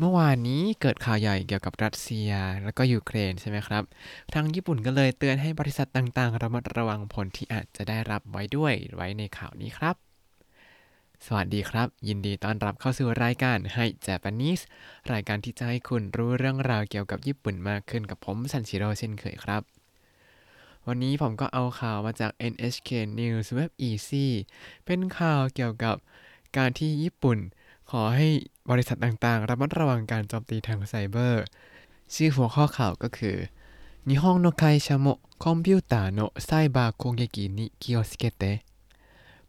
เมื่อวานนี้เกิดข่าวใหญ่เกี่ยวกับรัสเซีย แล้วก็ยูเครนใช่ไหมครับ ทางญี่ปุ่นก็เลยเตือนให้บริษัทต่างๆ ระมัดระวังผลที่อาจจะได้รับไว้ด้วยไว้ในข่าวนี้ครับ สวัสดีครับ ยินดีต้อนรับเข้าสู่รายการให้ Japanese รายการที่จะให้คุณรู้เรื่องราวเกี่ยวกับญี่ปุ่นมากขึ้นกับผมซันชิโร่เช่นเคยครับ วันนี้ผมก็เอาข่าวมาจาก NHK News Web Easy เป็นข่าวเกี่ยวกับการที่ญี่ปุ่นขอให้ บริษัทต่างๆ ระมัดระวังการโจมตีทางไซเบอร์ ชื่อหัวข้อข่าวก็คือ日本の会社もコンピューターのサイバー攻撃に気をつけて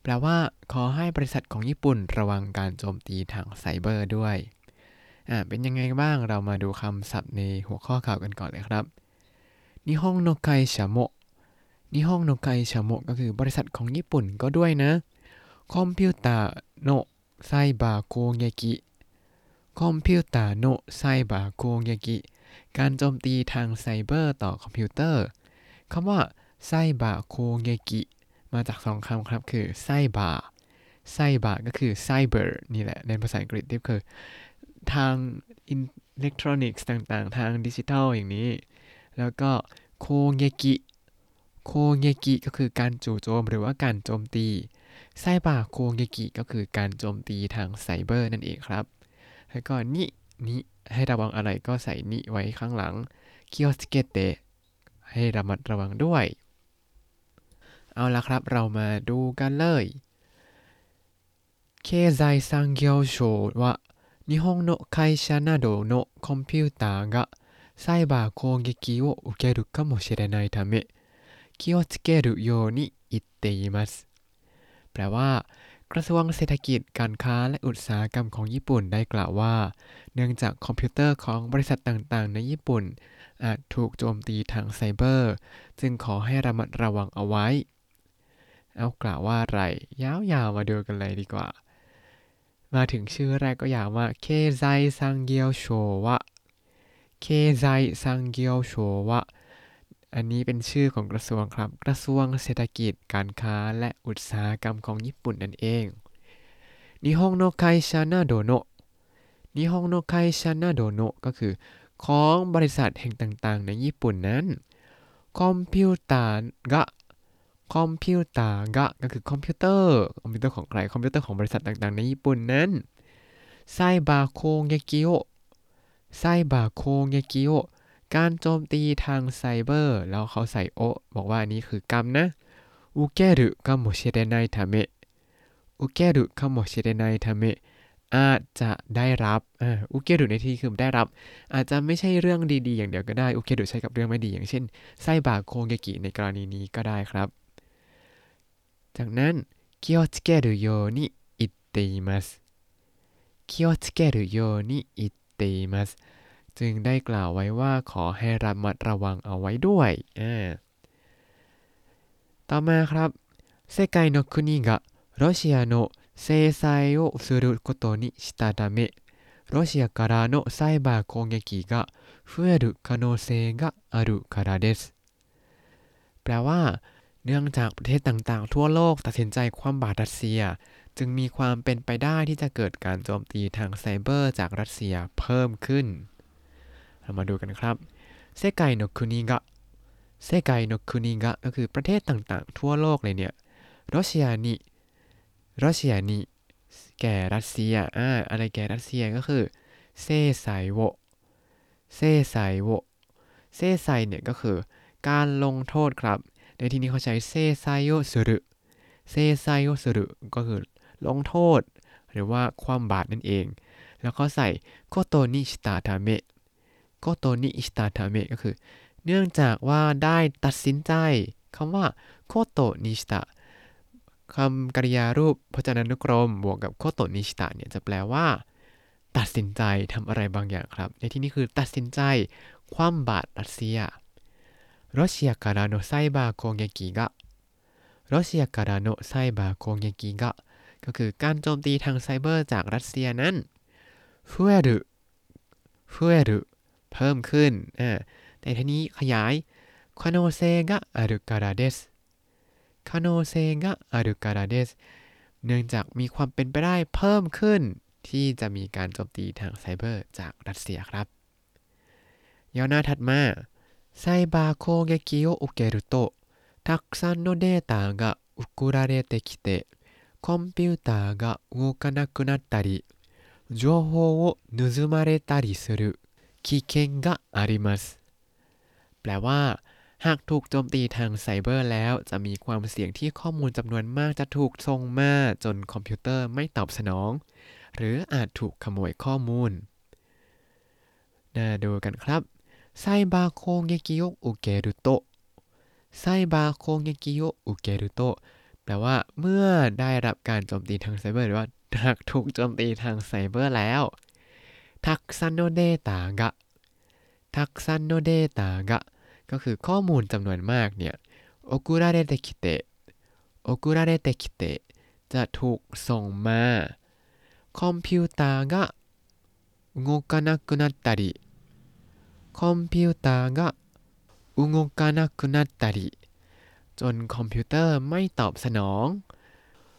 แปลว่า ขอให้บริษัทของญี่ปุ่นระวังการโจมตีทางไซเบอร์ด้วย อ่า เป็นยังไงบ้าง เรามาดูคำศัพท์ในหัวข้อข่าวกันก่อนเลยครับนิฮงโนไคชโมนิฮงโนไคชโมก็คือบริษัทของญี่ปุ่นก็ด้วยนะคอมพิวเตอร์โนไซบาร์โกเงกิ คอมพิวเตอร์โนไซบาโกเงกิการโจมตีทางไซเบอร์ต่อคอมพิวเตอร์คำว่าサイバー攻撃มาจากสองคำครับคือサイバーサイバーก็คือไซเบอร์นี่แหละในภาษาอังกฤษที่คือทางอิเล็กทรอนิกส์ต่างๆ ทางดิจิทัลอย่างนี้ แล้วก็攻撃โคงเงกิก็คือการจู่โจมหรือว่าการโจมตีไซบาโคงเงกิก็คือการโจมตีทางไซเบอร์นั่นเองครับ แล้วก็นินิให้ระวังอะไรก็ใส่นิไว้ข้างหลังคิโอสเกเตให้ระมัดระวังด้วย เอาละครับเรามาดูกันเลย経済産業省は日本の会社などのコンピューターがサイバー攻撃を受けるかもしれないため気をつけるように言っていますแปลว่า กระทรวงเศรษฐกิจการค้าและอุตสาหกรรมของญี่ปุ่นได้กล่าวว่า เนื่องจากคอมพิวเตอร์ของบริษัทต่างๆ ในญี่ปุ่น อาจถูกโจมตีทางไซเบอร์ จึงขอให้ระมัดระวังเอาไว้ เอากล่าวว่าอะไร ยาวๆ มาดูกันเลยดีกว่า มาถึงชื่อแรกก็ยาวว่าเค済産業省は経済産業省は อันนี้เป็นชื่อของกระทรวงครับ กระทรวงเศรษฐกิจการค้าและอุตสาหกรรมของญี่ปุ่นนั่นเอง日本の会社などの日本の会社などのก็คือ ของบริษัทแห่งต่างๆ ในญี่ปุ่นนั้น コンピューターがコンピューターがก็คือคอมพิวเตอร์ คอมพิวเตอร์ของใคร คอมพิวเตอร์ของบริษัทต่างๆ ในญี่ปุ่นนั้นサイバー攻撃をサイバー攻撃を การโจมตีทางไซเบอร์ แล้วเขาใส่をบอกว่าอันนี้คือกรรมนะ受けるかもしれないため受けるかもしれないためอาจจะได้รับอ่า受けるในที่คือได้รับ อาจจะไม่ใช่เรื่องดีๆ อย่างเดียวก็ได้受けるใช้กับเรื่องไม่ดี อย่างเช่นサイバー攻撃ในกรณีนี้ก็ได้ครับ จากนั้น気をつけるように言っています気をつけるように言っています จึงได้กล่าวไว้ว่าขอให้ระมัดระวังเอาไว้ด้วยต่อมาครับ世界の国がロシアの制裁をすることにしたためロシアからのサイバー攻撃が増える可能性があるからですแปลว่า เนื่องจากประเทศต่างๆ ทั่วโลกตัดสินใจคว่ำบาตรรัสเซีย จึงมีความเป็นไปได้ที่จะเกิดการโจมตีทางไซเบอร์จากรัสเซียเพิ่มขึ้น เรามาดูกันครับ世界の国が世界の国がก็คือประเทศต่างๆ ทั่วโลกเลยเนี่ยロシアにロシアにแก่รัสเซียอ่าอะไรแก่รัสเซียก็คือ制裁をเซไซโวเซไซเนี่ยก็คือการลงโทษครับ ในที่นี้เขาใช้制裁をする制裁をするก็คือลงโทษ หรือว่าคว่ำบาตรนั่นเอง แล้วเขาใส่โคโตนิชิตาทาเมะ โกโตนิอิสตาทาเมะก็คือ เนื่องจากว่าได้ตัดสินใจคำว่าโคโตนิชิตะคำกริยารูปพจนานุกรม บวกกับโคโตนิชิตะเนี่ยจะแปลว่า ตัดสินใจทำอะไรบางอย่างครับ ในที่นี้คือตัดสินใจคว่ำบาตรรัสเซียロシアからのサイバー攻撃がロシアからのサイバー攻撃がก็คือการโจมตีทางไซเบอร์จากรัสเซียนั้น増える増える เพิ่มขึ้นอ่าแต่ทีนี้ขยายคาโนเซกะอารุการาเดสคาโนเซกะอารุการาเดสเนื่องจากมีความเป็นไปได้เพิ่มขึ้น ที่จะมีการโจมตีทางไซเบอร์จากรัสเซียครับย่อหน้าถัดมาไซบาร์攻撃を受けるとたくさんのデータが送られてきてコンピューターが動かなくなったり情報を盗まれたりする 危険がありますแปลว่า หากถูกโจมตีทางไซเบอร์แล้ว จะมีความเสี่ยงที่ข้อมูลจำนวนมากจะถูกส่งมาจนคอมพิวเตอร์ไม่ตอบสนอง หรืออาจถูกขโมยข้อมูล น่าดูกันครับไซบาโคงเยกิโยอุเกรุโตไซบาโคงเยกิโยอุเกรุโตแปลว่า เมื่อได้รับการโจมตีทางไซเบอร์หรือว่าหากถูกโจมตีทางไซเบอร์แล้ว ทักซันโนเดตากะทักซันโนเดตากะก็คือข้อมูลจำนวนมากเนี่ยโอกุระเรเตคิเตะโอกุระเรเตคิเตะจะถูกส่งมาคอมพิวเตอร์が動かなくなったりคอมพิวเตอร์が動かなくなったりจนคอมพิวเตอร์ไม่ตอบสนอง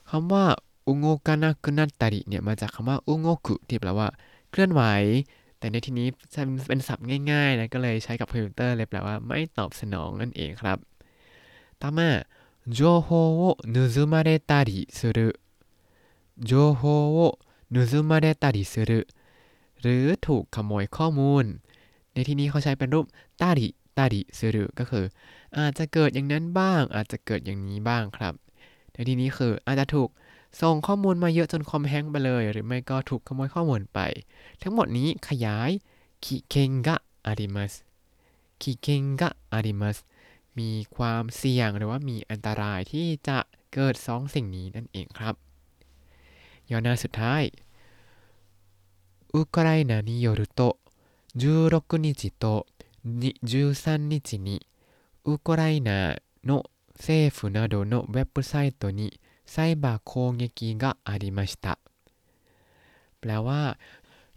คำว่าอุโงกานากุนัตตาริเนี่ยมาจากคำว่าอุโงกุที่แปลว่า เคลื่อนไหว แต่ในที่นี้เป็นศัพท์ง่ายๆนะก็เลยใช้กับคอมพิวเตอร์เลยแปลว่าไม่ตอบสนองนั่นเองครับ ต่อมา情報を盗まれたりする情報を盗まれたりするหรือถูกขโมยข้อมูล ในที่นี้เขาใช้เป็นรูปตาริตาริซึรุก็คือ อาจจะเกิดอย่างนั้นบ้าง อาจจะเกิดอย่างนี้บ้างครับ ในที่นี้คืออาจจะถูก ส่งข้อมูลมาเยอะจนคอมแฮงไปเลย หรือไม่ก็ถูกขโมยข้อมูลไป ทั้งหมดนี้ขยายคิเคนกะอาริมัสคิเคนกะอาริมัสมีความเสี่ยงหรือว่ามีอันตรายที่จะเกิดสองสิ่งนี้นั่นเองครับย่อหน้าสุดท้ายウクライナによると16日と13日にウクライナの政府などのウェブサイトに ไซบาโคงเงกิก็อาริมาชตะแปลว่า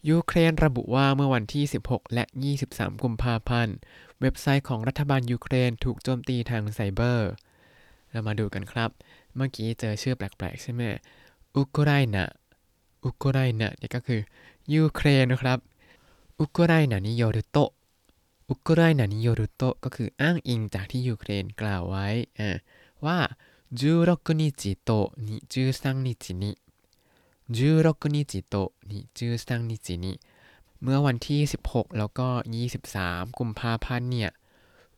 ยูเครนระบุว่าเมื่อวันที่ 16 และ 23 กุมภาพันธ์ เว็บไซต์ของรัฐบาลยูเครนถูกโจมตีทางไซเบอร์ เรามาดูกันครับ เมื่อกี้เจอชื่อแปลกๆ ใช่ไหมอุกไรนะอุกไรนะนี่ก็คือ ยูเครนนะครับ อุกไรนะนิโยรุโตอุกไรนะนิโยรุโตก็คืออ้างอิงจากที่ยูเครนกล่าวไว้ว่า 16日と13日に16日と13日にเมื่อวันที่ 16 แล้วก็ 23 กุมภาพันธ์เนี่ย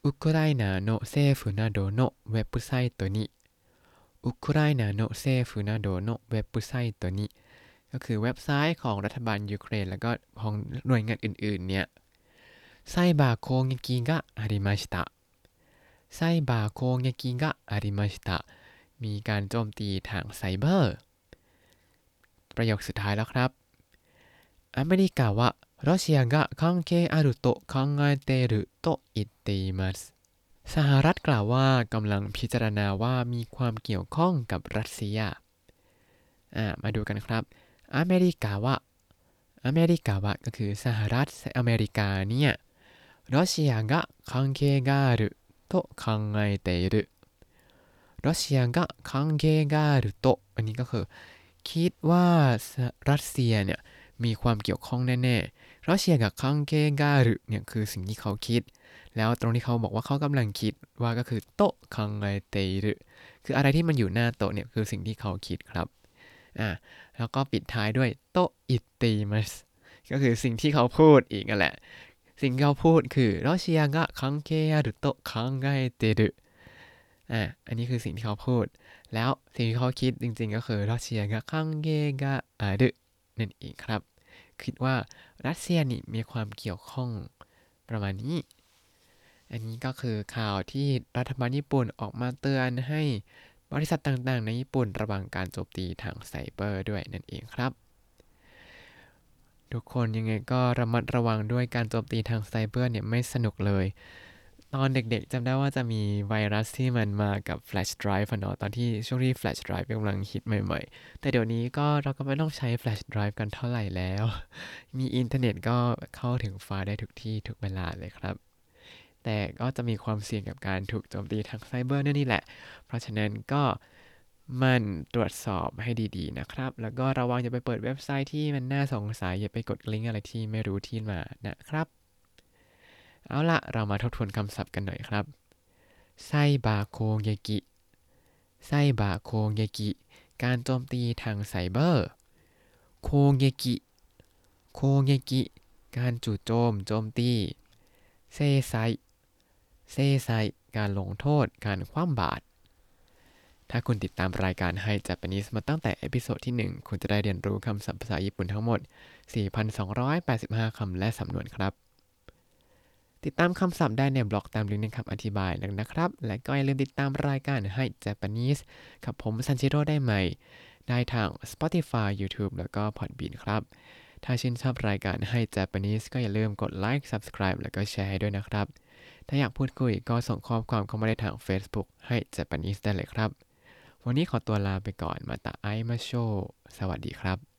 ウクライナの政府などのウェブサイトにウクライナの政府などのウェブサイトにก็คือเว็บไซต์ของรัฐบาลยูเครน แล้วก็ของหน่วยงานอื่นๆ เนี่ยไซบาโคเงกิกะอาริมาชิตะไซบาโคเงกิกะอาริมาชิตะ มีการโจมตีทางไซเบอร์ ประโยคสุดท้ายแล้วครับอเมริกาว่าロシアが関係あると考えていると言っていますสหรัฐกล่าวว่ากำลังพิจารณาว่ามีความเกี่ยวข้องกับรัสเซียมาดูกันครับอเมริกาวะอเมริกาวะก็คือสหรัฐอเมริกาเนี่ยรัสเซียが関係があると考えている รัสเซียก็คังเกกาหรือโตอันนี้ก็คือ คิดว่ารัสเซียเนี่ยมีความเกี่ยวข้องแน่ๆรัสเซียกับคังเกกาหรือเนี่ยคือสิ่งที่เขาคิด แล้วตรงที่เขาบอกว่าเขากำลังคิดว่าก็คือโตคังไกเตหรือคืออะไรที่มันอยู่หน้าโตเนี่ยคือสิ่งที่เขาคิดครับอ่าแล้วก็ปิดท้ายด้วยโตอิติมัสก็คือสิ่งที่เขาพูดอีกนั่นแหละ สิ่งที่เขาพูดคือรัสเซียก็คังเกะหรือโตคังไกเตหรือ อ่าอันนี้คือสิ่งที่เขาพูด แล้วสิ่งที่เขาคิดจริงๆ ก็คือรัสเซียกะคังเกกาอารุนั่นเองครับ คิดว่ารัสเซียนี่มีความเกี่ยวข้องประมาณนี้ อันนี้ก็คือข่าวที่รัฐบาลญี่ปุ่นออกมาเตือนให้บริษัทต่างๆ ในญี่ปุ่นระวังการโจมตีทางไซเบอร์ด้วยนั่นเองครับ ทุกคนยังไงก็ระมัดระวังด้วยการโจมตีทางไซเบอร์เนี่ยไม่สนุกเลย ตอนเด็กๆจำได้ว่าจะมีไวรัสที่มันมากับแฟลชไดรฟ์เนาะตอนที่ช่วงที่แฟลชไดรฟ์กำลังฮิตใหม่ๆ แต่เดี๋ยวนี้ก็เราก็ไม่ต้องใช้แฟลชไดรฟ์กันเท่าไหร่แล้ว มีอินเทอร์เน็ตก็เข้าถึงไฟล์ได้ทุกที่ทุกเวลาเลยครับ แต่ก็จะมีความเสี่ยงกับการถูกโจมตีทางไซเบอร์นี่แหละ เพราะฉะนั้นก็หมั่นตรวจสอบให้ดีๆนะครับ แล้วก็ระวังอย่าไปเปิดเว็บไซต์ที่มันน่าสงสัยอย่าไปกดลิงก์อะไรที่ไม่รู้ที่มานะครับ เอาละเรามาทบทวนคำศัพท์กันหน่อยครับサイバー攻撃サイバー攻撃 การโจมตีทางไซเบอร์ โคเยกิโคเยกิ การจู่โจมโจมตี เซไซเซไซการลงโทษ การคว่ำบาตร ถ้าคุณติดตามรายการให้ Japanese มาตั้งแต่ episode ที่ 1 คุณจะได้เรียนรู้คำศัพท์ภาษาญี่ปุ่นทั้งหมด 4,285 คำและสำนวนครับ ติดตามคำศัพท์ได้ในบล็อกตามลิงก์ในคำอธิบายนะครับ และก็อย่าลืมติดตามรายการให้ Japanese กับผมซันจิโร่ได้ใหม่ ได้ทาง Spotify YouTube แล้วก็ Podbean ครับ ถ้าชื่นชอบรายการให้ Japanese ก็อย่าลืมกดไลค์ Subscribe แล้วก็แชร์ให้ด้วยนะครับ ถ้าอยากพูดคุยก็ส่งข้อความเข้ามาได้ทาง Facebook ให้ Japanese ได้เลยครับ วันนี้ขอตัวลาไปก่อนมาตาไอมาโช สวัสดีครับ